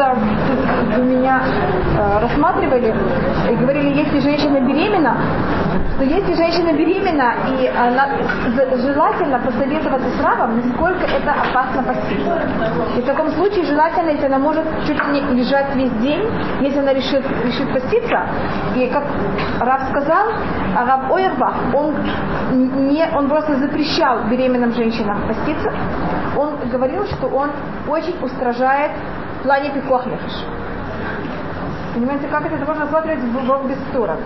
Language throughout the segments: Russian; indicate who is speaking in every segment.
Speaker 1: как-то у меня э, рассматривали и говорили, если женщина беременна, то если женщина беременна, и она желательно посоветоваться с Равом, насколько это опасно поститься. И в таком случае желательно, если она может чуть не лежать весь день, если она решит, решит поститься, и как Рав сказал, а Рав Ойербах, он, не, он просто запрещал беременным женщинам поститься, он говорил, что он очень устражает в плане пикох Понимаете, как это, можно рассматривать в обе стороны.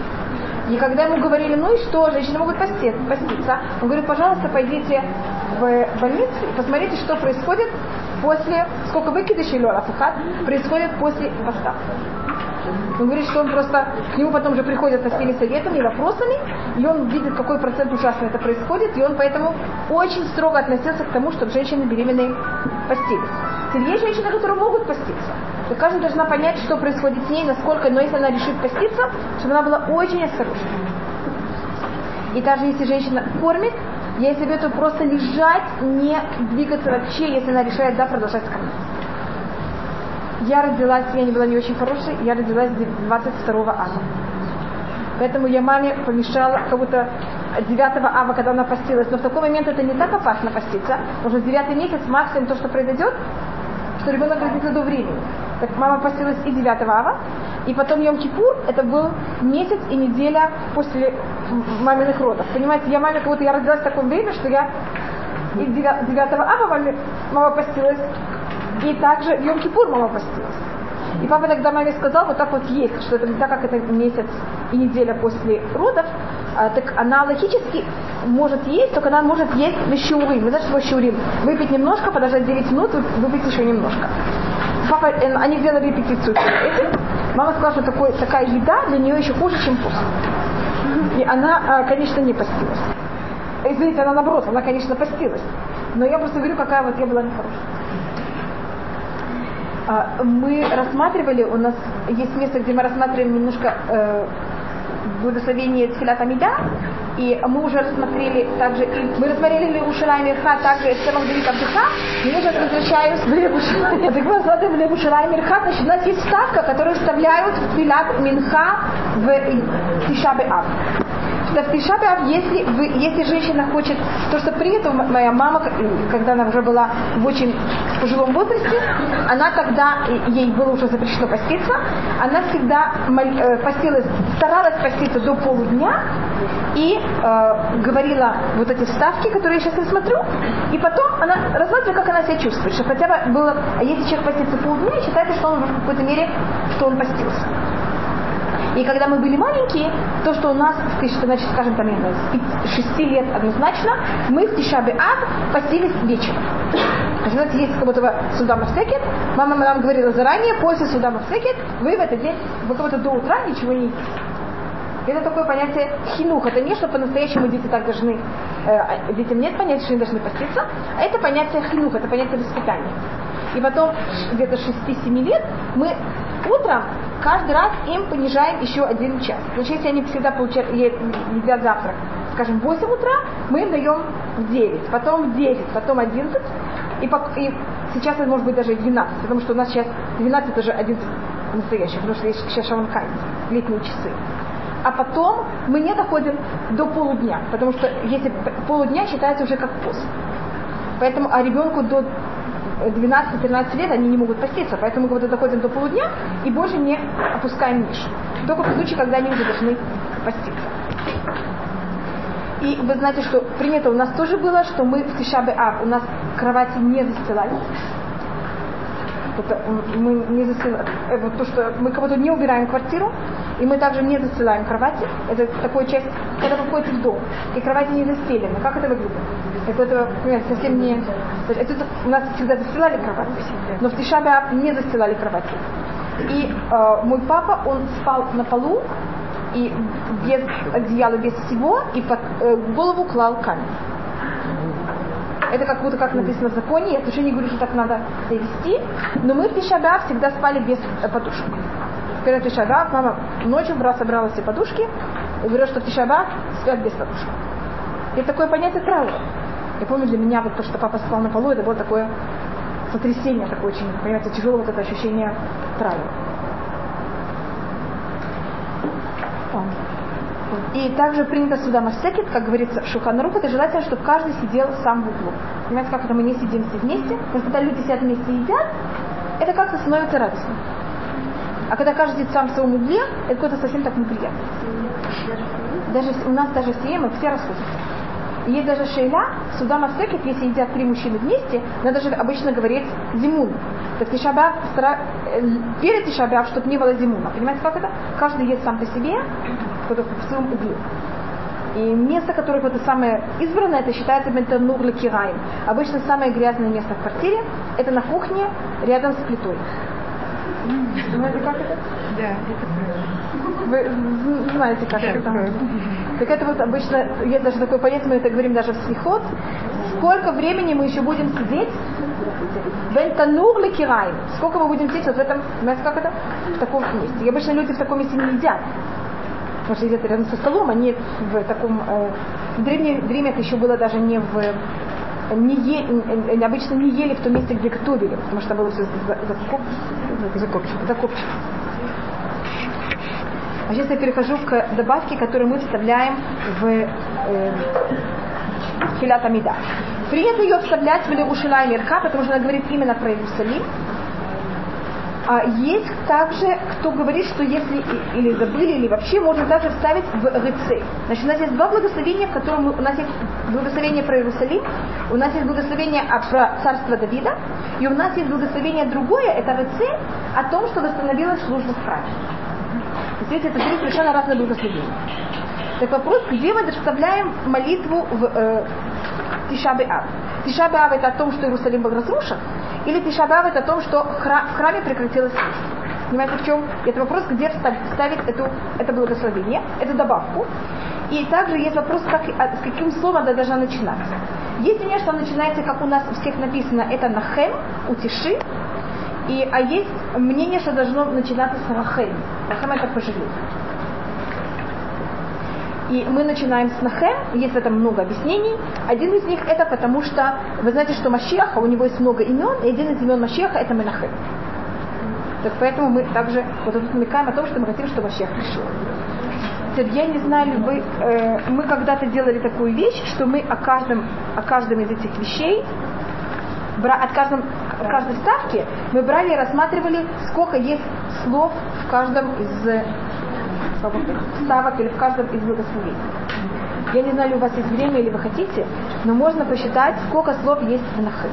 Speaker 1: И когда ему говорили, ну и что, женщины могут поститься, поститься он говорит, пожалуйста, пойдите в больницу и посмотрите, что происходит после, сколько выкидышей Лора Фухат происходит после поста. Он говорит, что он просто, к нему потом же приходят со всеми советами и вопросами, и он видит, какой процент ужасно это происходит, и он поэтому очень строго относился к тому, чтобы женщины беременные постились. Теперь есть женщины, которые могут поститься. То каждая должна понять, что происходит с ней, насколько, но если она решит поститься, чтобы она была очень осторожна. И даже если женщина кормит, я ей советую просто лежать, не двигаться вообще, если она решает, да, продолжать кормить. Я родилась, я не была не очень хорошей, я родилась 22 ава. Поэтому я маме помешала кого-то 9 ава, когда она постилась. Но в такой момент это не так опасно поститься. Уже в 9 месяц максимум то, что произойдет, что ребенок родится до времени. Так мама постилась и 9 ава, и потом Йом-Кипур, это был месяц и неделя после маминых родов. Понимаете, я маме как будто я родилась в таком время, что я и 9 ава маме, мама постилась, и также Йом-Кипур мама постилась. И папа тогда маме сказал, вот так вот есть, что это не так, как это месяц и неделя после родов, а, так она логически может есть, только она может есть вещеурим. Вы знаете, что вещеурим? Выпить немножко, подождать 9 минут, выпить еще немножко. Папа, э, они сделали репетицию этим. Мама сказала, что такой, такая еда для нее еще хуже, чем пост. И она, а, конечно, не постилась. Извините, она наоборот, она, конечно, постилась. Но я просто говорю, какая вот я была нехорошая. А, мы рассматривали, у нас есть место, где мы рассматриваем немножко э, благословение Тфилат Амида, и мы уже рассмотрели также, мы рассмотрели Левушалай Мирха, также Эстемах Давид Абдуха, и я сейчас возвращаюсь в Левушалай. Так мы рассматриваем Левушалай Мирха, значит, у нас есть ставка, которую вставляют в Тфилат Минха в Тишабе Ав что в Тишабиав, если, вы, если женщина хочет, то, что принято, моя мама, когда она уже была в очень пожилом возрасте, она тогда, ей было уже запрещено поститься, она всегда э, постилась, старалась поститься до полудня и э, говорила вот эти вставки, которые я сейчас не смотрю, и потом она рассматривала, как она себя чувствует, что хотя бы было, а если человек постится полдня, считается, что он в какой-то мере, что он постился. И когда мы были маленькие, то, что у нас, значит, скажем, там, с 6 лет однозначно, мы в Тишабе Ад постились вечером. Знаете, есть как будто суда Мафсекет, мама нам говорила заранее, после суда Мафсекет, вы в этот день, вы как будто до утра ничего не едите. Это такое понятие хинух. Это не что по-настоящему дети так должны, э, детям нет понятия, что они должны поститься, а это понятие хинух, это понятие воспитания. И потом где-то 6-7 лет мы утром каждый раз им понижаем еще один час. Значит, если они всегда получают, едят завтрак, скажем, в 8 утра, мы им даем в 9, потом в 10, потом 11, и, и сейчас это может быть даже 12, потому что у нас сейчас 12 это же 11 настоящих, потому что есть сейчас шаванкай, летние часы. А потом мы не доходим до полудня, потому что если полудня считается уже как пост. Поэтому а ребенку до 12-13 лет они не могут поститься, поэтому мы доходим до полудня и больше не опускаем ниже. Только в случае, когда они уже должны поститься. И вы знаете, что принято у нас тоже было, что мы в Тишабе Ав у нас кровати не застилали. Мы не застилаем, э, вот то, что мы будто не убираем квартиру, и мы также не застилаем кровати. Это такая часть, когда вы входите в дом, и кровати не застелены. Как это выглядит? Это, это понимаете, совсем не... Это, у нас всегда застилали кровати, но в Тишабе не застилали кровати. И э, мой папа, он спал на полу, и без одеяла, без всего, и под э, голову клал камень. Это как будто как написано в законе, я тоже не говорю, что так надо довести, но мы в Тишабе всегда спали без э, подушек. Когда Тишабе мама ночью брала, собрала все подушки и говорила, что в Тишабе спят без подушек. Это такое понятие траура. Я помню, для меня вот то, что папа спал на полу, это было такое сотрясение такое очень, понимаете, тяжелое вот это ощущение травмы. И также принято сюда массекет, как говорится, шуханрух, это желательно, чтобы каждый сидел сам в углу. Понимаете, как это мы не сидим все вместе? Но когда люди сидят вместе и едят, это как-то становится радостно. А когда каждый сидит сам в своем угле, это какое-то совсем так неприятно. Даже у нас даже в семье мы все расходимся. И есть даже шейла, суда массекет, если едят три мужчины вместе, надо же обычно говорить зимун. Так тишабав, э, перед тишабав, чтобы не было зимуна. Понимаете, как это? Каждый ест сам по себе, в своем углу. И место, которое вот это самое избранное, это считается бентанур кираем. Обычно самое грязное место в квартире это на кухне рядом с плитой. Знаете, как это?
Speaker 2: Да, это
Speaker 1: Вы знаете, как это? Так это вот обычно, есть даже такое понятие, мы это говорим даже в слихот. Сколько времени мы еще будем сидеть? Бентанур кираем. Сколько мы будем сидеть вот в этом, знаете, как это? В таком месте. И обычно люди в таком месте не едят потому что сидят рядом со столом, они в таком... Э, в древнем Риме это еще было даже не в не е, обычно не ели в том месте, где готовили, потому что было все закоп, закопчено. закопчено. А сейчас я перехожу к добавке, которую мы вставляем в э, филат амида. Принято ее вставлять в Леушила и Мерха, потому что она говорит именно про Иерусалим. А есть также, кто говорит, что если или забыли, или вообще можно также вставить в РЦ. Значит, у нас есть два благословения, в котором у нас есть благословение про Иерусалим, у нас есть благословение про царство Давида, и у нас есть благословение другое, это РЦ, о том, что восстановилась служба в храме. Видите, это три совершенно разные благословения. Так вопрос, где мы вставляем молитву в э, Тишабе Ав? Тишабе Ав это о том, что Иерусалим был разрушен, или Тишабав это о том, что в храме прекратилось есть. Понимаете, в чем? Это вопрос, где ставить эту, это благословение, эту добавку. И также есть вопрос, как, а, с каким словом она должна начинаться. Есть мнение, что начинается, как у нас у всех написано, это нахем, утеши. И, а есть мнение, что должно начинаться с рахем. Рахем это пожалеть. И мы начинаем с Нахем, есть в этом много объяснений. Один из них это потому, что вы знаете, что Машеха, у него есть много имен, и один из имен Машеха это Менахем. Так поэтому мы также вот тут намекаем о том, что мы хотим, чтобы Машех пришел. Я не знаю, вы, э, мы когда-то делали такую вещь, что мы о каждом, о каждом из этих вещей, бра, от каждом, каждой ставки мы брали и рассматривали, сколько есть слов в каждом из ставок или в каждом из благословений. Я не знаю, ли у вас есть время или вы хотите, но можно посчитать, сколько слов есть в Нахем.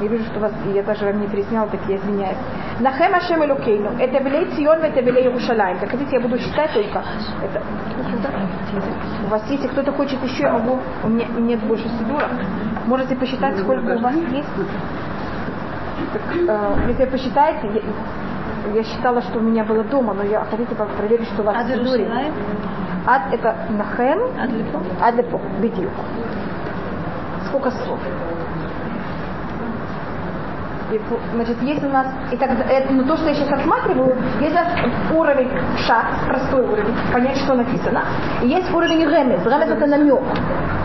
Speaker 1: Я вижу, что у вас, я даже вам не пересняла, так я извиняюсь. Нахем Ашем Элокейну. Это Белей Цион, это Белей Иерушалаем. Так хотите, я буду считать только. Это... У вас, если кто-то хочет еще, я могу, у меня нет больше сидура. Можете посчитать, сколько у вас есть. Так, э, если посчитаете, я, я считала, что у меня было дома, но я хотите проверить, что у вас
Speaker 2: Ад
Speaker 1: в Сидуре. Ад это Нахем,
Speaker 2: Адлипо.
Speaker 1: Адлипо, Бедилку. Сколько слов? Значит, есть у нас, и тогда, это, ну, то, что я сейчас рассматриваю, есть у нас уровень шат, простой уровень, понять, что написано. И есть уровень ремес. Ремес это намек.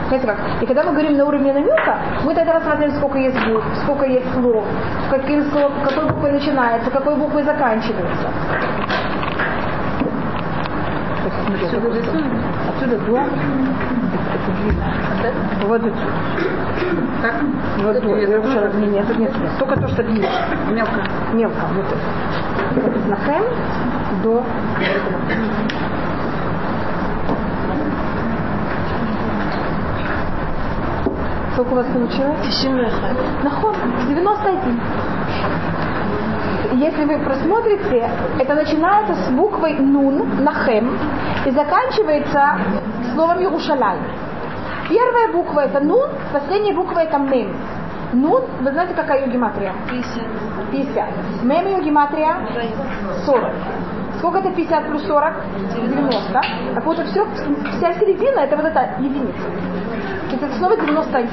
Speaker 1: Знаете как? И когда мы говорим на уровне намека, мы тогда рассматриваем, сколько есть букв, сколько есть слов, каким слов, какой буквой начинается, какой буквой заканчивается. Отсюда до. Это. Вот это.
Speaker 2: Так?
Speaker 1: Вот до. Я уже не, нет, нет, нет. Только то, что длинно.
Speaker 2: Мелко.
Speaker 1: Мелко. Вот это. Вот это на хэм до Сколько у вас получилось?
Speaker 2: 91.
Speaker 1: Наход, 91. Если вы просмотрите, это начинается с буквой нун, нахем, и заканчивается словом Иерушалай. Первая буква это нун, последняя буква это мем. Нун, вы знаете, какая ее гематрия?
Speaker 2: 50.
Speaker 1: 50. Мем ее гематрия 40. Сколько это 50 плюс 40? 90. Так вот, все, вся середина это вот эта единица. То есть это снова 91.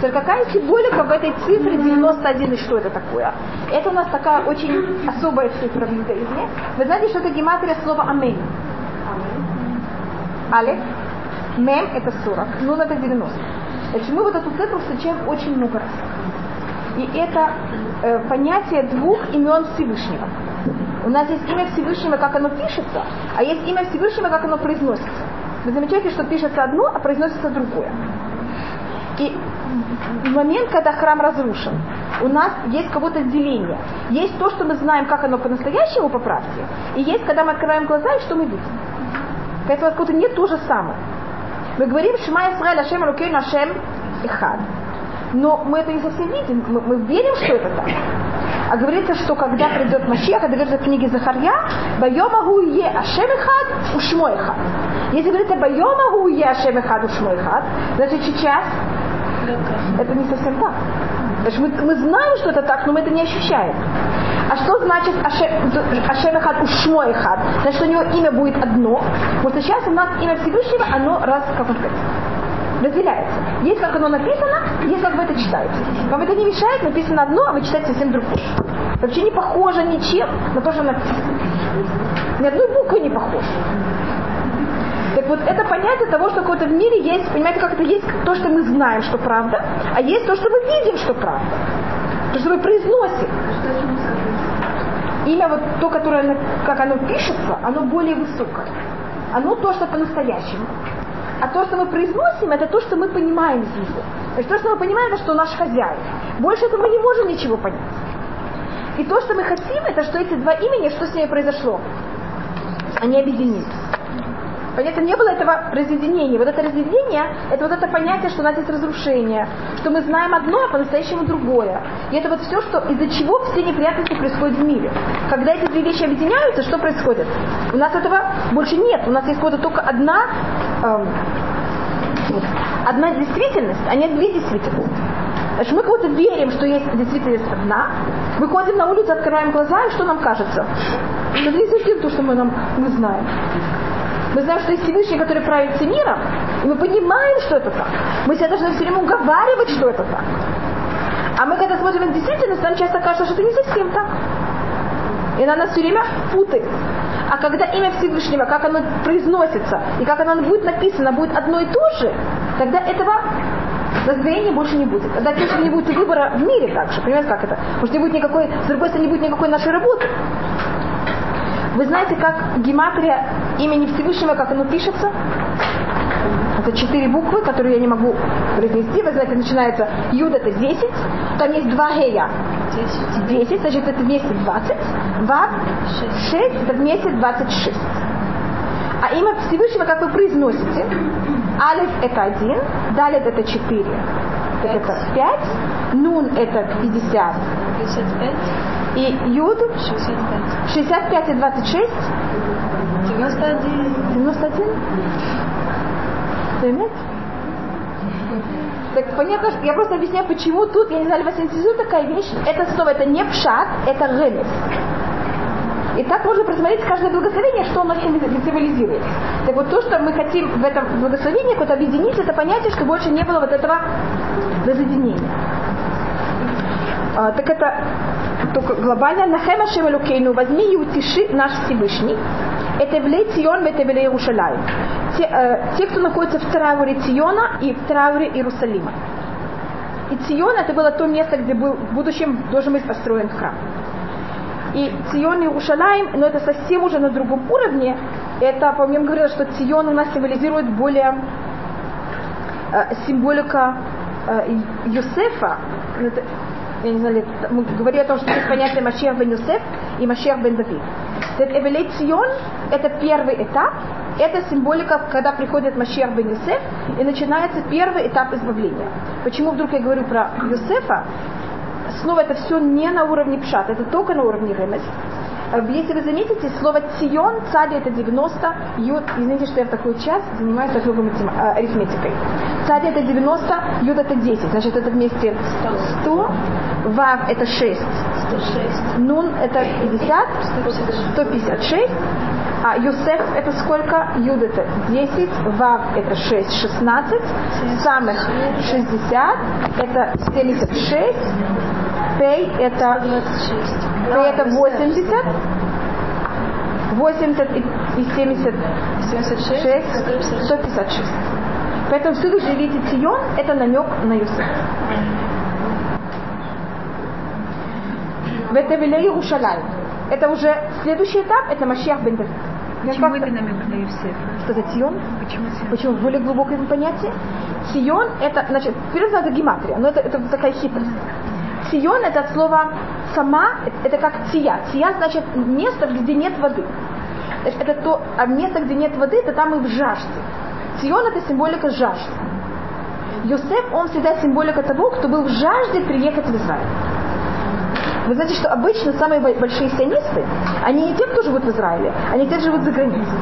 Speaker 1: Только какая символика в этой цифре 91 и что это такое? Это у нас такая очень особая цифра в иудаизме. Вы знаете, что это гематрия слова амин? Алиф. Мем это 40. Нун это 90. Значит, мы вот эту цифру встречаем очень много раз. И это э, понятие двух имен Всевышнего. У нас есть имя Всевышнего, как оно пишется, а есть имя Всевышнего, как оно произносится. Вы замечаете, что пишется одно, а произносится другое. И в момент, когда храм разрушен, у нас есть кого-то деление. Есть то, что мы знаем, как оно по-настоящему по правде, и есть, когда мы открываем глаза, и что мы видим. Поэтому как-то нет то же самое. Мы говорим Шма Исраэль Ашем Рукейн Ашем Эхад. Но мы это не совсем видим, мы, мы верим, что это так. А говорится, что когда придет Машех, это говорится в книге Захарья, Байомагу е Ашем Эхад, Ушмо Эхад. Если говорится Байомагу е Ашем Эхад, Ушмо Эхад, значит сейчас это не совсем так. Значит, мы, мы знаем, что это так, но мы это не ощущаем. А что значит Ашем Эхад Ушмо Эхад? Значит, у него имя будет одно. Вот сейчас у нас имя Всевышнего, оно раз, как он сказать, разделяется. Есть как оно написано, есть как вы это читаете. Вам это не мешает, написано одно, а вы читаете совсем другое. Вообще не похоже ничем на то, что написано. Ни одной буквы не похоже. Вот, это понятие того, что какое-то в мире есть, понимаете, как это есть то, что мы знаем, что правда, а есть то, что мы видим, что правда. То, что мы произносим. Имя вот то, которое, как оно пишется, оно более высокое. Оно то, что по-настоящему. А то, что мы произносим, это то, что мы понимаем из него. То есть то, что мы понимаем, это что наш хозяин. Больше этого мы не можем ничего понять. И то, что мы хотим, это что эти два имени, что с ними произошло? Они объединились. Понятно, не было этого разъединения. Вот это разъединение, это вот это понятие, что у нас есть разрушение, что мы знаем одно, а по-настоящему другое. И это вот все, что из-за чего все неприятности происходят в мире. Когда эти две вещи объединяются, что происходит? У нас этого больше нет. У нас есть вот только одна, эм, одна действительность, а нет две действительности. Значит, мы кого-то верим, что есть действительность одна, выходим на улицу, открываем глаза, и что нам кажется? Это совсем то, что мы, нам, мы знаем. Мы знаем, что есть Всевышний, который правит миром, и мы понимаем, что это так. Мы себя должны все время уговаривать, что это так. А мы, когда смотрим на действительность, нам часто кажется, что это не совсем так. И она нас все время путает. А когда имя Всевышнего, как оно произносится, и как оно будет написано, будет одно и то же, тогда этого раздвоения больше не будет. Тогда, конечно, не будет выбора в мире также. Понимаете, как это? Может, не будет никакой, с другой стороны, не будет никакой нашей работы. Вы знаете, как гематрия имени Всевышнего, как оно пишется? Это четыре буквы, которые я не могу произнести. Вы знаете, начинается Юд это 10, там есть два гея. 10. 10, значит это вместе 20. Вав 6, 6 это вместе 26. А имя Всевышнего, как вы произносите, Алиф это один, Далит это 4, это 5, Нун это 50.
Speaker 2: 55.
Speaker 1: И Юд
Speaker 2: 65.
Speaker 1: 65 и 26
Speaker 2: 91.
Speaker 1: 91? Понимаете? Так понятно, что я просто объясняю, почему тут, я не знаю, вас интересует такая вещь, это слово, это не пшат, это ремес. И так можно просмотреть каждое благословение, что оно символизирует. Так вот то, что мы хотим в этом благословении вот объединить, это понятие, что больше не было вот этого разъединения. А, так это только глобально. Нахема Шемалукейну, возьми и утеши наш Всевышний. Это Евлей Цион, это Евлей Иерушалай. Те, э, те, кто находится в трауре Циона и в трауре Иерусалима. И Цион это было то место, где был, в будущем должен быть построен храм. И Цион и Иерушалаем, но это совсем уже на другом уровне. Это, по мне говорилось, что Цион у нас символизирует более э, символика э, Юсефа. Я не знаю, мы говорили о том, что есть понятие Машех бен Юсеф и Машех бен Давид. Эвелей Цион – это первый этап, это символика, когда приходит Машех бен Юсеф, и начинается первый этап избавления. Почему вдруг я говорю про Юсефа? Снова это все не на уровне пшат, это только на уровне ремес. Если вы заметите, слово Цион, царь это 90, юд, извините, что я в такой час занимаюсь такой арифметикой. Царь это 90, юд это 10, значит это вместе 100, вав это 6,
Speaker 2: 106.
Speaker 1: нун это 50, 156, а Юсеф это сколько? Юд это 10, Вав это 6, 16, самых 60, это 76, Пей это,
Speaker 2: 26.
Speaker 1: Пей это 80, 80 и 70,
Speaker 2: 76.
Speaker 1: 6, 156. Поэтому всюду, где видите Сион, это намек на Юсеф. Ветевеле Иерушалайм. Это уже следующий этап, это Машиах бен Давид.
Speaker 2: Почему именно Мегдала Юсефа?
Speaker 1: Что это Сион?
Speaker 2: Почему Сион?
Speaker 1: Почему? Более глубокое понятие. Сион это, значит, первое это гематрия, но это, это такая хитрость. Сион это от слова сама, это как ция. Ция значит место, где нет воды. Это то, а место, где нет воды, это там и в жажде. Сион это символика жажды. Йосеф, он всегда символика того, кто был в жажде приехать в Израиль. Вы знаете, что обычно самые большие сионисты, они не те, кто живут в Израиле, они те, кто живут за границей.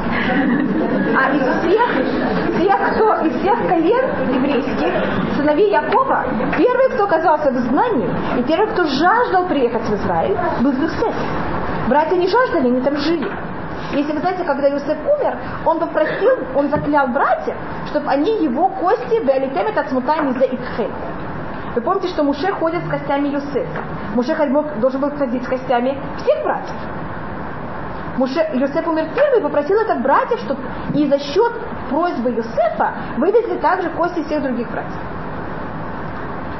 Speaker 1: А из всех, всех, кто, из всех колен еврейских, сыновей Якова, первый, кто оказался в изгнании, и первый, кто жаждал приехать в Израиль, был Юсеф. Братья не жаждали, они там жили. Если вы знаете, когда Юсеф умер, он попросил, он заклял братьев, чтобы они его кости беалитем от смутаем из-за Икхель. Вы помните, что Муше ходит с костями Юсефа. Муше должен был ходить с костями всех братьев. Муше, Юсеф умер первый и попросил это братьев, чтобы и за счет просьбы Юсефа вывезли также кости всех других братьев.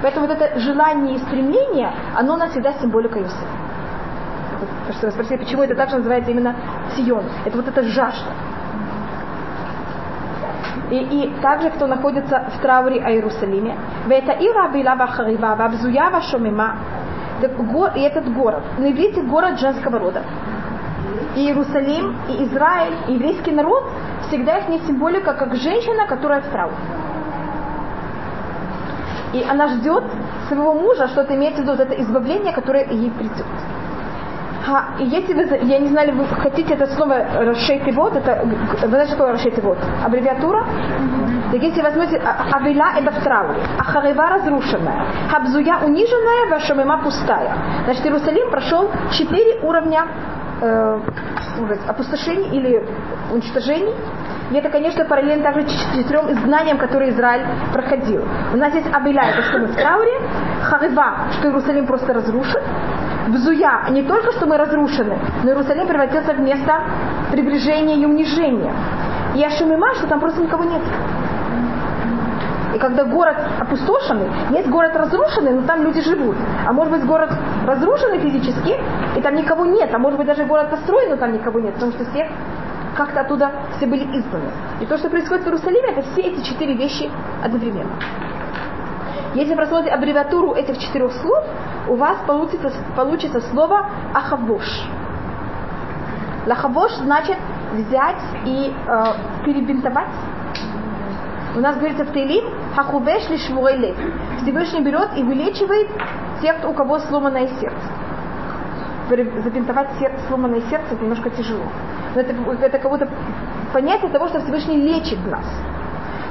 Speaker 1: Поэтому вот это желание и стремление, оно у нас всегда символика Юсефа. Что вы спросили, почему это так называется именно Сион? Это вот эта жажда. И, и также, кто находится в трауре о Иерусалиме, в это Ира Bila Бахарива, Бабзуя Вашомима, и этот город, на иврите город женского рода. И Иерусалим, и Израиль, и еврейский народ, всегда их не символика, как женщина, которая в трауре. И она ждет своего мужа, что-то имеется в виду, это избавление, которое ей придет. А, если вы, я не знаю, вы хотите это слово расшейте вот, это, вы знаете, что такое расшейте вот? Аббревиатура? Mm-hmm. Так если возьмете, авила это в трауре, а харева разрушенная, хабзуя униженная, вашамима пустая. Значит, Иерусалим прошел четыре уровня э, опустошений или уничтожений. И это, конечно, параллельно также четырем изгнаниям, которые Израиль проходил. У нас есть Абиля, это что мы в трауре, Харева, что Иерусалим просто разрушен, Бзуя, не только что мы разрушены, но Иерусалим превратился в место приближения и унижения. И Ашумима, что там просто никого нет. И когда город опустошенный, есть город разрушенный, но там люди живут. А может быть город разрушенный физически, и там никого нет. А может быть даже город построен, но там никого нет, потому что все как-то оттуда все были изгнаны. И то, что происходит в Иерусалиме, это все эти четыре вещи одновременно. Если просмотреть аббревиатуру этих четырех слов, у вас получится, получится слово ахавош. Лахавош значит взять и э, перебинтовать. У нас говорится в Тейлим хахувеш лишь Всевышний берет и вылечивает тех, у кого сломанное сердце. Забинтовать сердце, сломанное сердце это немножко тяжело. Но это, это как то понятие того, что Всевышний лечит нас.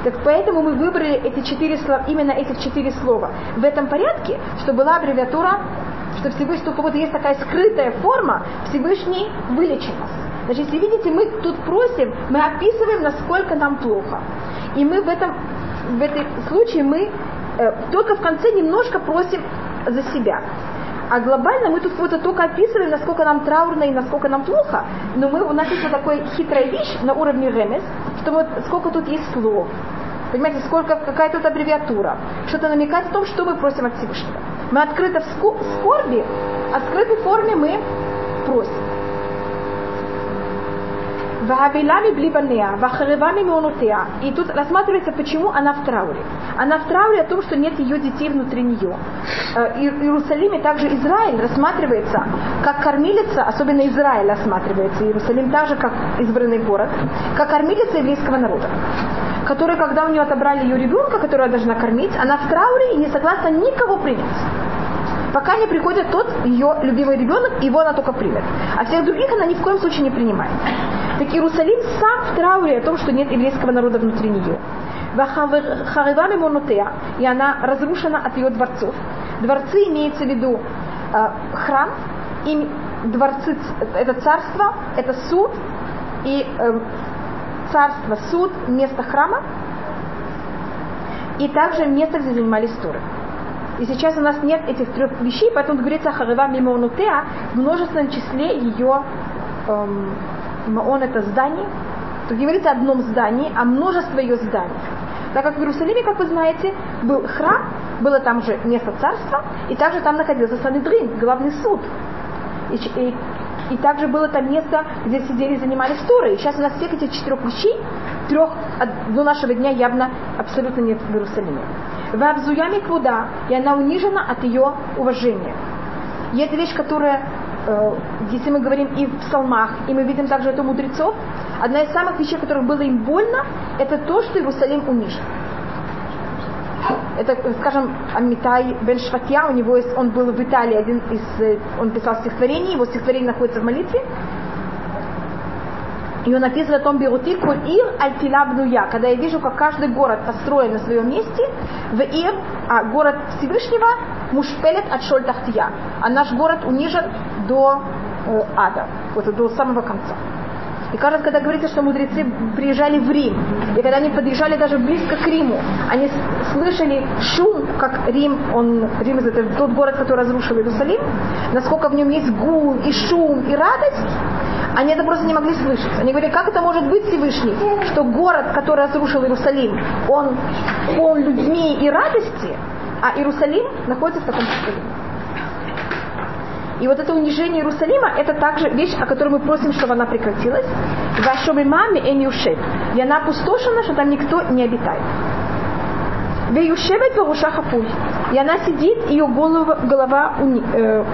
Speaker 1: Так поэтому мы выбрали эти четыре слова, именно этих четыре слова в этом порядке, чтобы была аббревиатура, что Всевышний, у кого-то есть такая скрытая форма, Всевышний вылечит нас. Значит, если видите, мы тут просим, мы описываем, насколько нам плохо. И мы в этом, в этом случае мы э, только в конце немножко просим за себя. А глобально мы тут вот только описываем, насколько нам траурно и насколько нам плохо. Но мы, у нас есть вот такая хитрая вещь на уровне ремес, что вот сколько тут есть слов. Понимаете, сколько, какая тут аббревиатура. Что-то намекает о том, что мы просим от Всевышнего. Мы открыто в скорби, а в скрытой форме мы просим. Вахавилами блибанея, вахаревами мионутея. И тут рассматривается, почему она в трауре. Она в трауре о том, что нет ее детей внутри нее. Э, в Иерусалиме также Израиль рассматривается как кормилица, особенно Израиль рассматривается, Иерусалим также как избранный город, как кормилица еврейского народа которая, когда у нее отобрали ее ребенка, которую она должна кормить, она в трауре и не согласна никого принять пока не приходит тот ее любимый ребенок, его она только примет. А всех других она ни в коем случае не принимает. Так Иерусалим сам в трауре о том, что нет еврейского народа внутри нее. И она разрушена от ее дворцов. Дворцы имеется в виду э, храм, и дворцы это царство, это суд, и э, царство, суд, место храма, и также место, где занимались туры. И сейчас у нас нет этих трех вещей, поэтому говорится Харива Мимонутеа в множественном числе ее эм, это здание. Тут говорится о одном здании, а множество ее зданий. Так как в Иерусалиме, как вы знаете, был храм, было там же место царства, и также там находился Санедрин, главный суд. И, и, и также было там место, где сидели и занимались Торой. Сейчас у нас всех этих четырех вещей, трех до нашего дня явно абсолютно нет в Иерусалиме. В Абзуяме Квуда, и она унижена от ее уважения. И это вещь, которая, э, если мы говорим и в псалмах, и мы видим также это у мудрецов, одна из самых вещей, которых было им больно, это то, что Иерусалим унижен. Это, скажем, Амитай Бен у него есть, он был в Италии, один из, э, он писал стихотворение, его стихотворение находится в молитве, и он написано о том Берути Коль Ир Альтилабнуя, когда я вижу, как каждый город построен на своем месте, в Ир, а город Всевышнего, Мушпелет от Шольтахтия, а наш город унижен до э, ада, вот до самого конца. И кажется, когда говорится, что мудрецы приезжали в Рим, и когда они подъезжали даже близко к Риму, они слышали шум, как Рим, он, Рим это тот город, который разрушил Иерусалим, насколько в нем есть гул и шум и радость, они это просто не могли слышать. Они говорили, как это может быть Всевышний, что город, который разрушил Иерусалим, он полон людьми и радости, а Иерусалим находится в таком состоянии. И вот это унижение Иерусалима, это также вещь, о которой мы просим, чтобы она прекратилась. Вашоми маме юшет. И она опустошена, что там никто не обитает. Веюшевет варуша хапуй. И она сидит, ее голова, голова уни, э,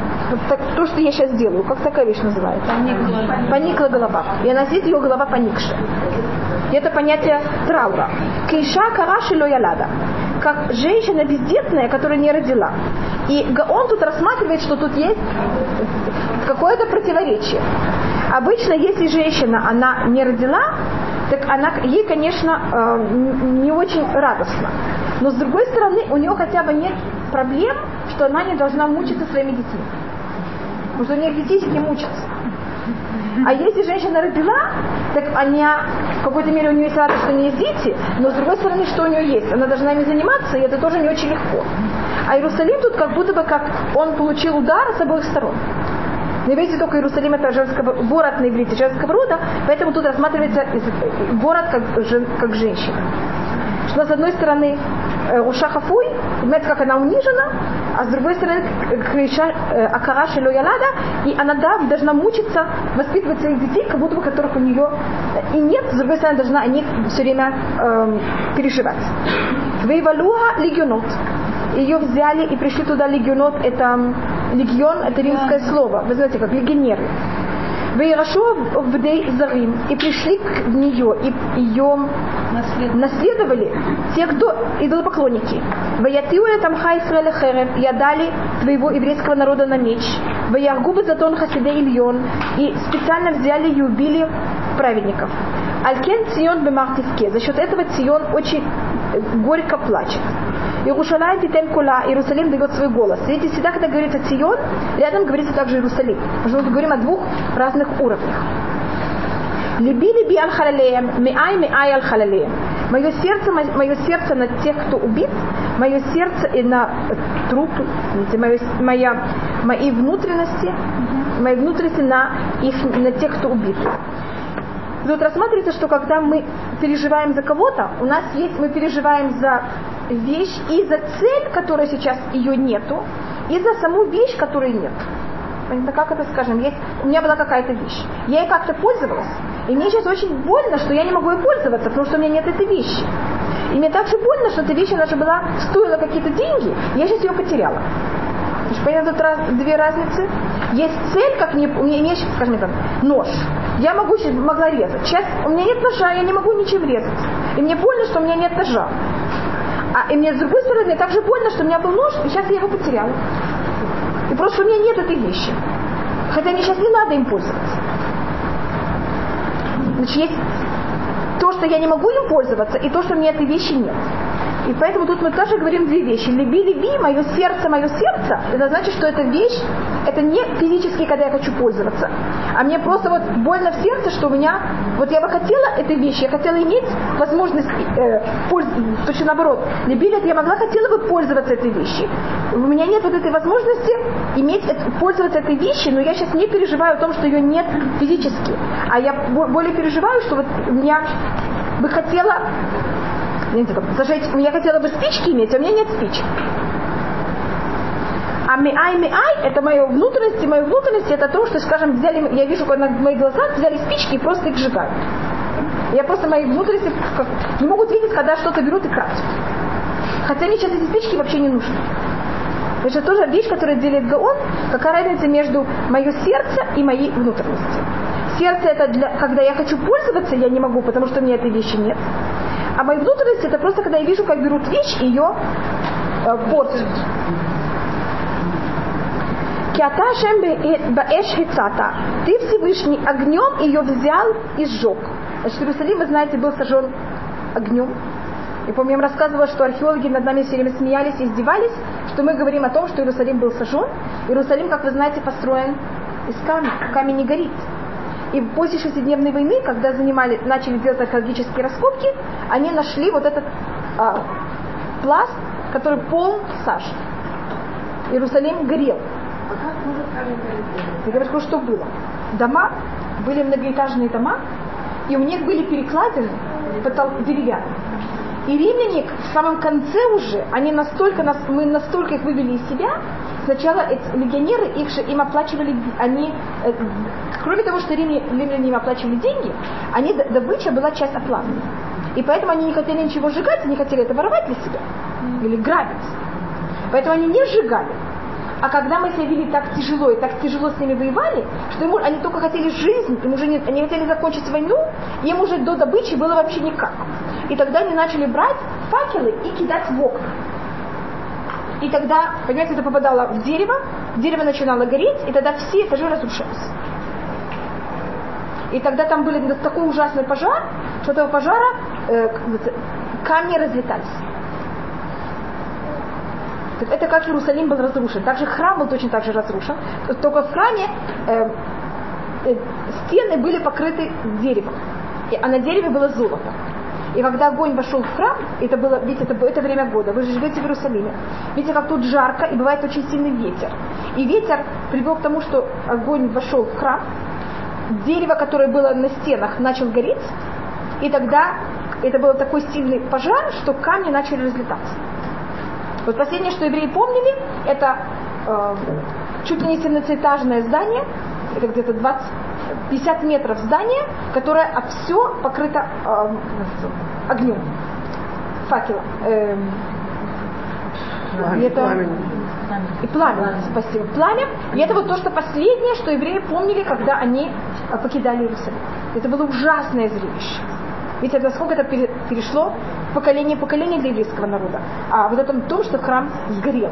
Speaker 1: так, то, что я сейчас делаю, как такая вещь называется? Поникла. Поникла голова. И она сидит, ее голова поникшая. И это понятие траура. Кейша караши ялада. Как женщина бездетная, которая не родила. И он тут рассматривает, что тут есть какое-то противоречие. Обычно, если женщина, она не родила, так она, ей, конечно, э, не очень радостно. Но с другой стороны, у нее хотя бы нет проблем, что она не должна мучиться своими детьми. Потому что у нее детей не мучатся. А если женщина родила, так она, в какой-то мере у нее есть радость, что у нее есть дети, но с другой стороны, что у нее есть? Она должна ими заниматься, и это тоже не очень легко. А Иерусалим тут как будто бы как он получил удар с обоих сторон. На иврите только Иерусалим это женского, город на иврите женского рода, поэтому тут рассматривается город как, как женщина. Что с одной стороны э, Уша Хафуй, понимаете, как она унижена, а с другой стороны Криша э, Акара Шило Ялада, и она да, должна мучиться, воспитывать своих детей, как будто бы которых у нее и нет, с другой стороны должна о них все время э, переживать. Вейвалуха легионот. Ее взяли и пришли туда легионот, это легион, это римское слово, вы знаете, как легионеры. Вейрашу в Дей Зарим, и пришли к нее, и ее наследовали те, кто идолопоклонники. Ваятиуя там Хайсраэля Херем, и отдали твоего еврейского народа на меч. Ваяргубы затон Хасиде Ильон, и специально взяли и убили праведников. Алькен Цион Бемартиске. За счет этого Цион очень горько плачет. Иерушалай Титен Кула, Иерусалим дает свой голос. Видите, всегда, когда говорится Цион, рядом говорится также Иерусалим. Потому что мы говорим о двух разных уровнях. Либи либи аль халалеем, миай миай аль халалеем. Мое сердце, мое сердце на тех, кто убит, мое сердце и на труп, мое, моя, мои внутренности, мои внутренности на, их, на тех, кто убит. И вот рассматривается, что когда мы переживаем за кого-то, у нас есть, мы переживаем за вещь и за цель, которая сейчас ее нету, и за саму вещь, которой нет. Понятно, как это скажем? Есть, у меня была какая-то вещь. Я ей как-то пользовалась. И мне сейчас очень больно, что я не могу ей пользоваться, потому что у меня нет этой вещи. И мне также больно, что эта вещь, она же была, стоила какие-то деньги, я сейчас ее потеряла. Понятно, тут раз, две разницы. Есть цель, как мне, у меня есть, скажем так, нож. Я могу, могла резать. Сейчас у меня нет ножа, я не могу ничем резать. И мне больно, что у меня нет ножа. А и мне с другой стороны также больно, что у меня был нож, и сейчас я его потеряла. И просто у меня нет этой вещи. Хотя мне сейчас не надо им пользоваться. Значит, есть то, что я не могу им пользоваться, и то, что у меня этой вещи нет. И поэтому тут мы тоже говорим две вещи. Люби, люби, мое сердце, мое сердце. Это значит, что эта вещь, это не физически, когда я хочу пользоваться. А мне просто вот больно в сердце, что у меня, вот я бы хотела этой вещи, я хотела иметь возможность э, пользоваться, точно наоборот. Любили это, я могла, хотела бы пользоваться этой вещью. У меня нет вот этой возможности иметь, пользоваться этой вещью, но я сейчас не переживаю о том, что ее нет физически. А я более переживаю, что вот у меня бы хотела зажечь, я хотела бы спички иметь, а у меня нет спичек. А миай миай это мое внутренности, мое внутренности это то, что, скажем, взяли, я вижу, когда в моих глазах взяли спички и просто их сжигают. Я просто мои внутренности как, не могут видеть, когда что-то берут и красят. Хотя мне сейчас эти спички вообще не нужны. Это тоже вещь, которая делит Гаон, какая разница между мое сердце и мои внутренности. Сердце это для, когда я хочу пользоваться, я не могу, потому что у меня этой вещи нет. А мои внутренности это просто когда я вижу, как берут вещь и ее э, портят. Киаташем хицата. Ты Всевышний огнем ее взял и сжег. Значит, Иерусалим, вы знаете, был сожжен огнем. И помню, я вам рассказывала, что археологи над нами все время смеялись и издевались, что мы говорим о том, что Иерусалим был сожжен. Иерусалим, как вы знаете, построен из камня. Камень не горит. И после шестидневной войны, когда занимали, начали делать археологические раскопки, они нашли вот этот а, пласт, который полон сажи. Иерусалим горел. Я говорю, что было. Дома, были многоэтажные дома, и у них были перекладины потол- деревянные. И римляне в самом конце уже, они настолько, нас, мы настолько их вывели из себя, сначала эти легионеры, их же им оплачивали, они, э, кроме того, что римляне, римляне им оплачивали деньги, они, добыча была часть оплаты. И поэтому они не хотели ничего сжигать, они хотели это воровать для себя. Или грабить. Поэтому они не сжигали. А когда мы себя вели так тяжело и так тяжело с ними воевали, что ему, они только хотели жизнь, им уже не, они хотели закончить войну, им уже до добычи было вообще никак. И тогда они начали брать факелы и кидать в окна. И тогда, понимаете, это попадало в дерево, дерево начинало гореть, и тогда все этажи разрушались. И тогда там был такой ужасный пожар, что этого пожара э, камни разлетались. Это как Иерусалим был разрушен. Также храм был точно так же разрушен. Только в храме э, э, стены были покрыты деревом. А на дереве было золото. И когда огонь вошел в храм, это было, ведь это, это время года, вы же живете в Иерусалиме. Видите, как тут жарко, и бывает очень сильный ветер. И ветер привел к тому, что огонь вошел в храм, дерево, которое было на стенах, начал гореть, и тогда это был такой сильный пожар, что камни начали разлетаться. Вот последнее, что евреи помнили, это э, чуть ли не 17-этажное здание, это где-то 20, 50 метров здание, которое все покрыто э, огнем, факелом. Э, и это... И пламя, спасибо. Пламя. И это вот то, что последнее, что евреи помнили, когда они покидали Иерусалим. Это было ужасное зрелище. Ведь это насколько это перешло поколение поколение для еврейского народа. А вот этом том, что храм сгорел.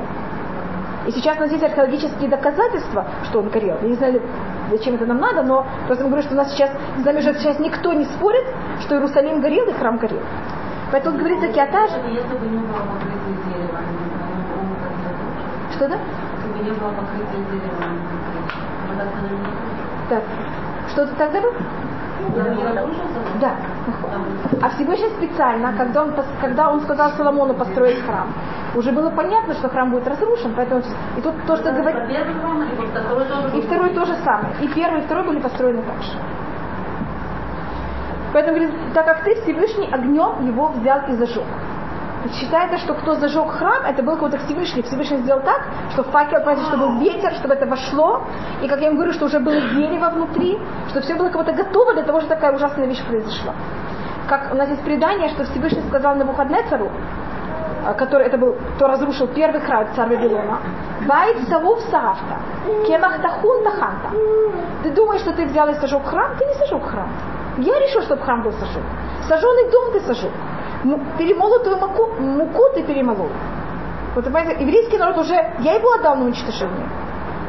Speaker 1: И сейчас у нас есть археологические доказательства, что он горел. Я не знаю, зачем это нам надо, но просто мы говорим, что у нас сейчас, с нами же сейчас никто не спорит, что Иерусалим горел и храм горел. Поэтому говорится киатаж.
Speaker 3: Если бы не было покрытия деревом,
Speaker 1: Что да?
Speaker 3: деревом,
Speaker 1: Так. Что-то тогда было? Да. А Всевышний специально, когда он, когда он сказал Соломону построить храм, уже было понятно, что храм будет разрушен, поэтому и тут то, что говорит... И второй то же самое. И первый, и второй были построены так же. Поэтому говорит, так как ты Всевышний огнем его взял и зажег. Считается, что кто зажег храм, это был какой-то Всевышний. Всевышний сделал так, что факел, понимаете, чтобы был ветер, чтобы это вошло. И как я им говорю, что уже было дерево внутри, что все было как-то готово для того, чтобы такая ужасная вещь произошла. Как у нас есть предание, что Всевышний сказал на Навуходнецару, который это был, кто разрушил первый храм царь Вавилона. Байт савув саавта, кемах тахун таханта. Ты думаешь, что ты взял и сожег храм? Ты не сожег храм. Я решил, чтобы храм был сожжен. Сожженный дом ты сожег. Перемолотую муку, муку ты перемолол. Вот понимаете, еврейский народ уже, я его отдал на уничтожение.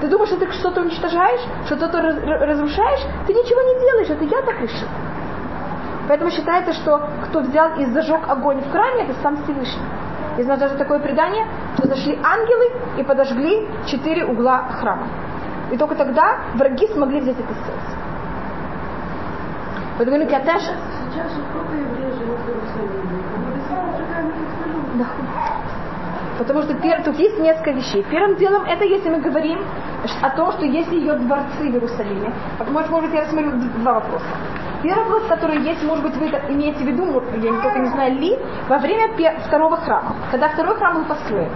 Speaker 1: Ты думаешь, что ты что-то уничтожаешь, что что-то разрушаешь? Ты ничего не делаешь, это я так решил. Поэтому считается, что кто взял и зажег огонь в храме, это сам Всевышний. Есть даже такое предание, что зашли ангелы и подожгли четыре угла храма. И только тогда враги смогли взять это сердце. Поэтому говорю.
Speaker 3: Сейчас сколько евреев живет в Иерусалиме?
Speaker 1: Да. Потому что пер, тут есть несколько вещей. Первым делом это если мы говорим о том, что есть ее дворцы в Иерусалиме. Может, может я рассмотрю два вопроса. Первый вопрос, который есть, может быть, вы это имеете в виду, я только не знаю, ли, во время второго храма, когда второй храм был построен.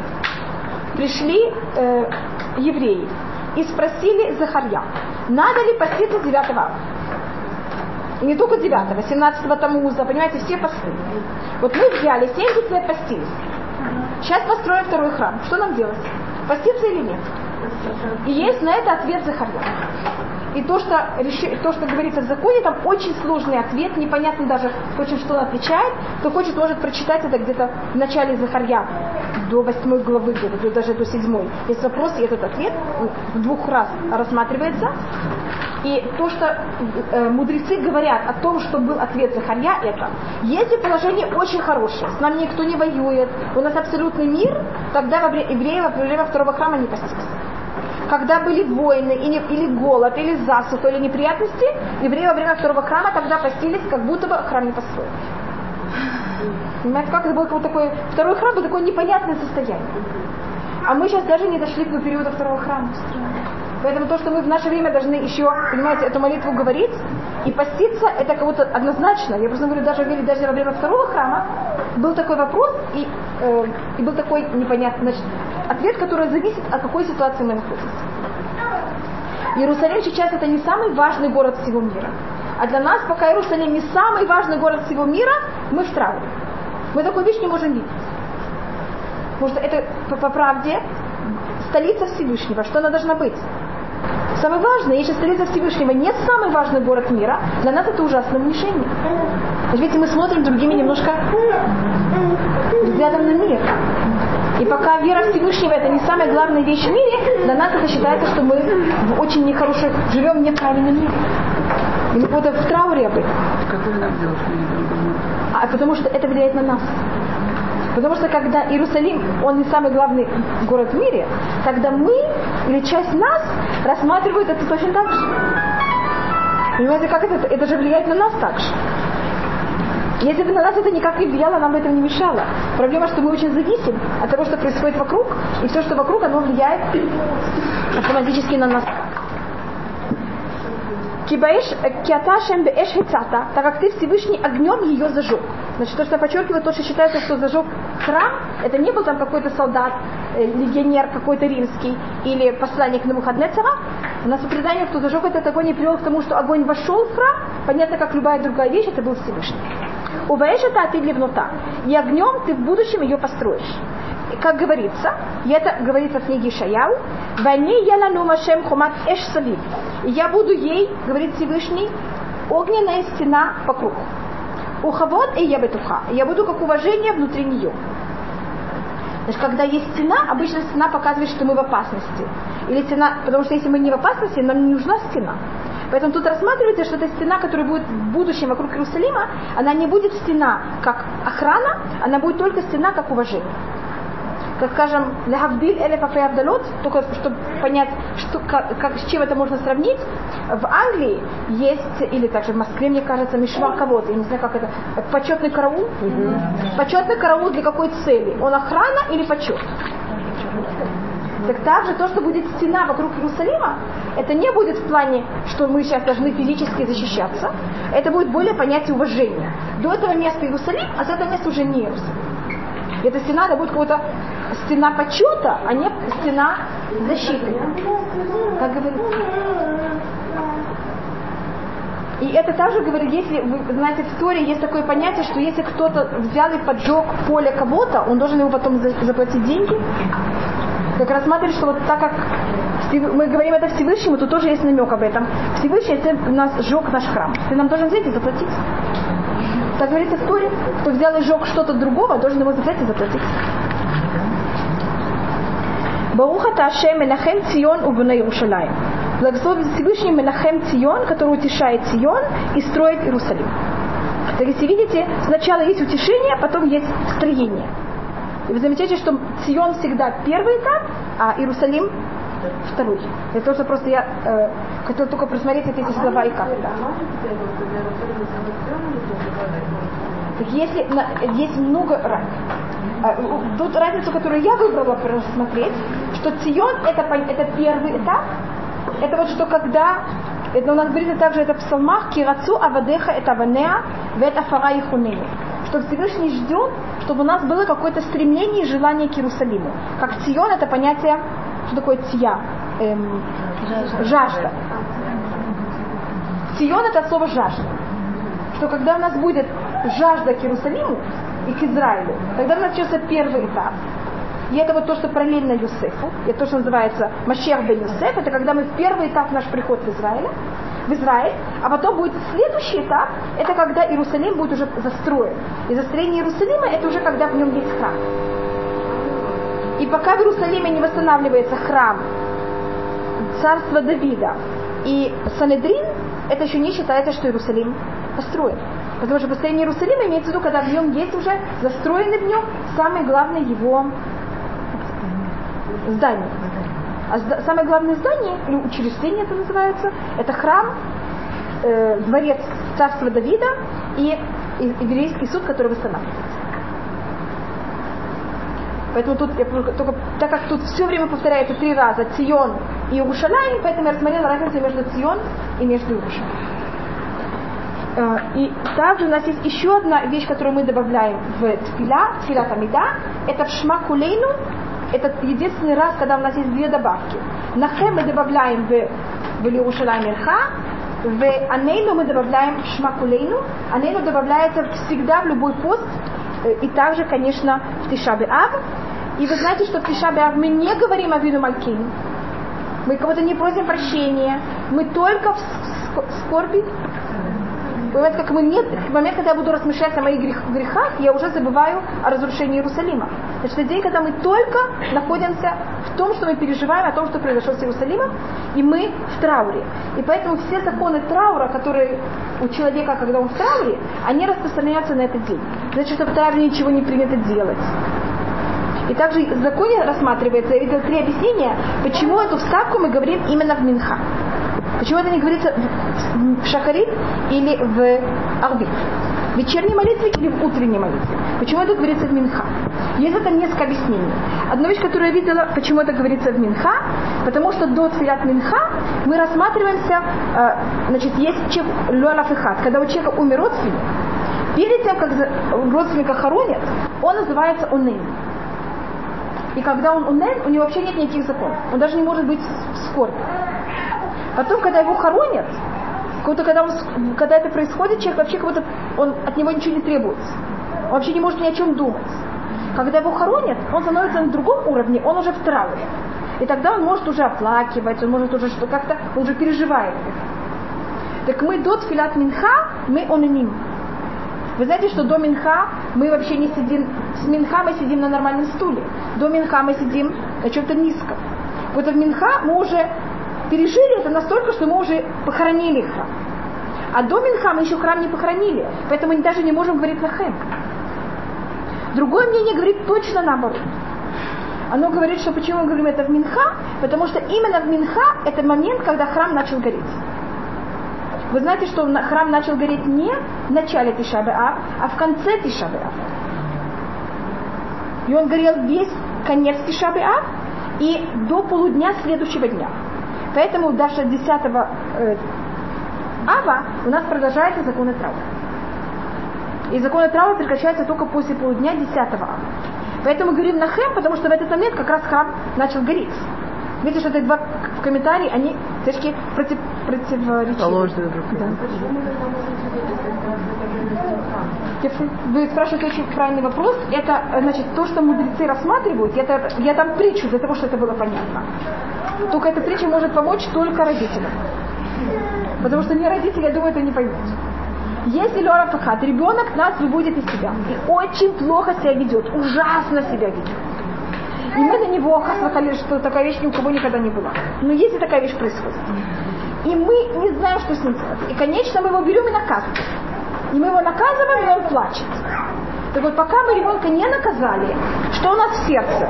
Speaker 1: Пришли э, евреи и спросили Захарья, надо ли поститься 9 ава. Не только 9, 17 Тамуза, понимаете, все посты. Вот мы взяли 70 лет постились. Сейчас построим второй храм. Что нам делать? Поститься или нет? И есть на это ответ Захарья. И то что, то, что говорится в законе, там очень сложный ответ, непонятно даже очень, что он отвечает. Кто хочет, может прочитать это где-то в начале Захарья, до восьмой главы, где-то даже до седьмой. Есть вопрос, и этот ответ в двух раз рассматривается. И то, что э, мудрецы говорят о том, что был ответ Захарья, это если положение очень хорошее, с нами никто не воюет, у нас абсолютный мир, тогда евреи во время второго храма не постится. Когда были войны, или, или голод, или засуха, или неприятности, евреи во время второго храма тогда постились, как будто бы храм не построен. Понимаете, как это было вот такой, второй храм был такое непонятное состояние. А мы сейчас даже не дошли до периода второго храма. Поэтому то, что мы в наше время должны еще, понимаете, эту молитву говорить и поститься, это кого-то однозначно. Я просто говорю, даже, даже во время второго храма был такой вопрос, и, э, и был такой непонятный, значит, ответ, который зависит, от какой ситуации мы находимся. Иерусалим сейчас это не самый важный город всего мира. А для нас, пока Иерусалим не самый важный город всего мира, мы в травме. Мы такую вещь не можем видеть. Потому что это, по, по правде, столица Всевышнего. Что она должна быть? Самое важное, если столица Всевышнего не самый важный город мира, для нас это ужасное унижение. Видите, мы смотрим другими немножко взглядом на мир. И пока вера Всевышнего это не самая главная вещь в мире, для нас это считается, что мы в очень нехороших, живем в неправильном мире. И мы будем в трауре об этом.
Speaker 4: Какой нам делать?
Speaker 1: А потому что это влияет на нас. Потому что когда Иерусалим, он не самый главный город в мире, тогда мы или часть нас рассматривают это точно так же. Понимаете, как это? Это же влияет на нас так же. Если бы на нас это никак не влияло, нам бы это не мешало. Проблема, что мы очень зависим от того, что происходит вокруг, и все, что вокруг, оно влияет автоматически на нас. Кибаиш киаташем беэш так как ты Всевышний огнем ее зажег. Значит, то, что я подчеркиваю, то, что считается, что зажег храм, это не был там какой-то солдат, э, легионер какой-то римский или посланник на Навуходнецера. У нас в предании, кто зажег этот огонь и привел к тому, что огонь вошел в храм, понятно, как любая другая вещь, это был Всевышний. Уваешь это ты ливнута. И огнем ты в будущем ее построишь как говорится, и это говорится в книге Шаяу, «Ване ялану машем хумат эш савив». Я буду ей, говорит Всевышний, огненная стена вокруг. Ухавод и я бетуха. Я буду как уважение внутри нее. Значит, когда есть стена, обычно стена показывает, что мы в опасности. Или стена, потому что если мы не в опасности, нам не нужна стена. Поэтому тут рассматривается, что эта стена, которая будет в будущем вокруг Иерусалима, она не будет стена как охрана, она будет только стена как уважение как скажем, лягавдиль элеф Абдалот, только чтобы понять, что, как, как, с чем это можно сравнить, в Англии есть, или также в Москве, мне кажется, мишвар кого-то, я не знаю, как это, почетный караул. Угу. Почетный караул для какой цели? Он охрана или почет? Так также то, что будет стена вокруг Иерусалима, это не будет в плане, что мы сейчас должны физически защищаться. Это будет более понятие уважения. До этого места Иерусалим, а с этого места уже не Иерусалим. Эта стена это будет какая-то стена почета, а не стена защиты. Как говорится. И это также говорит, если вы знаете в истории есть такое понятие, что если кто-то взял и поджег поле кого-то, он должен ему потом заплатить деньги. Как рассматривать, что вот так как мы говорим это Всевышнему, то тоже есть намек об этом. Всевышний, если нас сжег наш храм, ты нам должен взять и заплатить. Так говорит история. Кто взял и сжег что-то другого, должен ему взять и заплатить. Баруха Таше Менахем Цион Убуна Иерушалаем. Благословен Всевышний Менахем Цион, который утешает Цион и строит Иерусалим. Так если видите, сначала есть утешение, а потом есть строение. И вы замечаете, что Цион всегда первый этап, а Иерусалим второй. Это то, что просто я э, хотела только просмотреть эти слова и как. Так если есть много а, тут разницу, которую я выбрала просмотреть, что Цион это, это первый этап, это вот что когда, это у нас говорится также это в псалмах, кирацу авадеха это ванеа, вет афара и что Всевышний ждет, чтобы у нас было какое-то стремление и желание к Иерусалиму. Как Цион это понятие Что такое тия? Эм, жажда. Цион это от слова жажда. Что когда у нас будет жажда к Иерусалиму и к Израилю, тогда у нас начнется первый этап. И это вот то, что параллельно Юсефу. Это то, что называется Машех бен Юсеф. Это когда мы в первый этап наш приход в Израиль, в Израиль, а потом будет следующий этап, это когда Иерусалим будет уже застроен. И застроение Иерусалима это уже когда в нем есть храм. И пока в Иерусалиме не восстанавливается храм царства Давида и Санедрин, это еще не считается, что Иерусалим построен. Потому что построение Иерусалима имеется в виду, когда в нем есть уже застроены в нем самые главные его здания. А самое главное здание, или учреждение это называется, это храм, э, дворец царства Давида и еврейский суд, который восстанавливается. Поэтому тут, я только, так как тут все время повторяется три раза Цион и Иерушалаем, поэтому я рассмотрела разницу между Цион и между Иерушалаем. Э, И также у нас есть еще одна вещь, которую мы добавляем в тфиля, тфиля тамида, это в шма кулейну, это единственный раз, когда у нас есть две добавки. На хэ мы добавляем в, в Иерушалаем Ирха, в анейну мы добавляем в шма кулейну, анейну добавляется всегда в любой пост, и также, конечно, в Тишабе Ав. И вы знаете, что в Тишабе Ав мы не говорим о виду Малькин, мы кого-то не просим прощения, мы только в ск- скорби Понимаете, как мы нет, в момент, когда я буду размышлять о моих грех- грехах, я уже забываю о разрушении Иерусалима. Значит, это день, когда мы только находимся в том, что мы переживаем, о том, что произошло с Иерусалимом, и мы в трауре. И поэтому все законы траура, которые у человека, когда он в трауре, они распространяются на этот день. Значит, что в трауре ничего не принято делать. И также в законе рассматривается, я видела три объяснения, почему эту вставку мы говорим именно в Минха. Почему это не говорится в, Шахарит или в Арбит? В вечерней молитве или в утренней молитве? Почему это говорится в Минха? Есть это несколько объяснений. Одна вещь, которую я видела, почему это говорится в Минха, потому что до Тфилят Минха мы рассматриваемся, э, значит, есть чек Луалаф когда у человека умер родственник, перед тем, как родственника хоронят, он называется Унейн. И когда он унен, у него вообще нет никаких законов. Он даже не может быть в скорби. Потом, когда его хоронят, когда, он когда это происходит, человек вообще как будто он, от него ничего не требуется. Он вообще не может ни о чем думать. Когда его хоронят, он становится на другом уровне, он уже в трауре. И тогда он может уже оплакивать, он может уже что как-то, он уже переживает. Так мы до Тфилат Минха, мы онаним. Вы знаете, что до Минха мы вообще не сидим, с Минха мы сидим на нормальном стуле. До Минха мы сидим на чем-то низком. Вот в Минха мы уже пережили это настолько, что мы уже похоронили храм. А до Минха мы еще храм не похоронили, поэтому мы даже не можем говорить на хэм. Другое мнение говорит точно наоборот. Оно говорит, что почему мы говорим это в Минха, потому что именно в Минха это момент, когда храм начал гореть. Вы знаете, что храм начал гореть не в начале Тишабе Ав, а в конце Тишабе Ав. И он горел весь конец Тишабе Ав и до полудня следующего дня. Поэтому даже 10 э, Ава у нас продолжается законы траура. И законы траура прекращаются только после полудня 10 Ава. Поэтому говорим на хэм, потому что в этот момент как раз храм начал гореть. Видите, что эти два в комментарии, они точки против, противоречивы. Да.
Speaker 3: сказать,
Speaker 1: Вы спрашиваете очень правильный вопрос. Это, значит, то, что мудрецы рассматривают, это, я там притчу для того, чтобы это было понятно. Только эта притча может помочь только родителям. Потому что не родители, я думаю, это не поймут. Если Лора Фахат, ребенок нас выводит из себя и очень плохо себя ведет, ужасно себя ведет. И мы на него хасвахали, что такая вещь ни у кого никогда не была. Но если такая вещь происходит. И мы не знаем, что с ним делать. И, конечно, мы его берем и наказываем. И мы его наказываем, и он плачет. Так вот, пока мы ребенка не наказали, что у нас в сердце?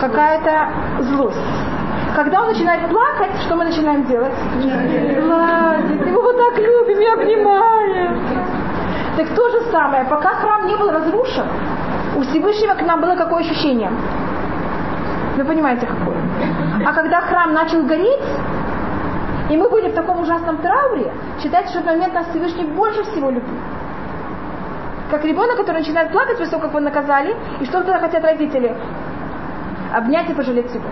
Speaker 1: Какая-то злость. Когда он начинает плакать, что мы начинаем делать? Гладить. Мы его так любим и обнимаем. Так то же самое, пока храм не был разрушен, у Всевышнего к нам было какое ощущение? Вы понимаете, какое? А когда храм начал гореть, и мы были в таком ужасном трауре, считается, что в этот момент нас Всевышний больше всего любит. Как ребенок, который начинает плакать после того, как его наказали, и что тогда хотят родители? Обнять и пожалеть его.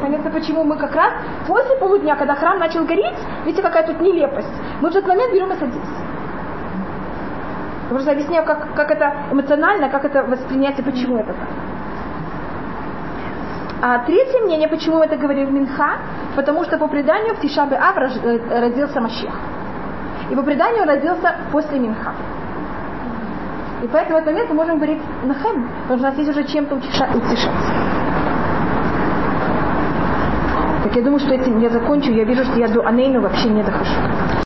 Speaker 1: Понятно, почему мы как раз после полудня, когда храм начал гореть, видите, какая тут нелепость. Мы в этот момент берем и садимся. Я просто объясняю, как, как это эмоционально, как это воспринять и почему это так. А третье мнение, почему это говорил Минха, потому что по преданию в Тишабе Ав э, родился Машех. И по преданию родился после Минха. И поэтому в этот момент мы можем говорить Нахем, потому что у нас есть уже чем-то утешаться. Так я думаю, что этим я закончу. Я вижу, что я до Анейну вообще не дохожу.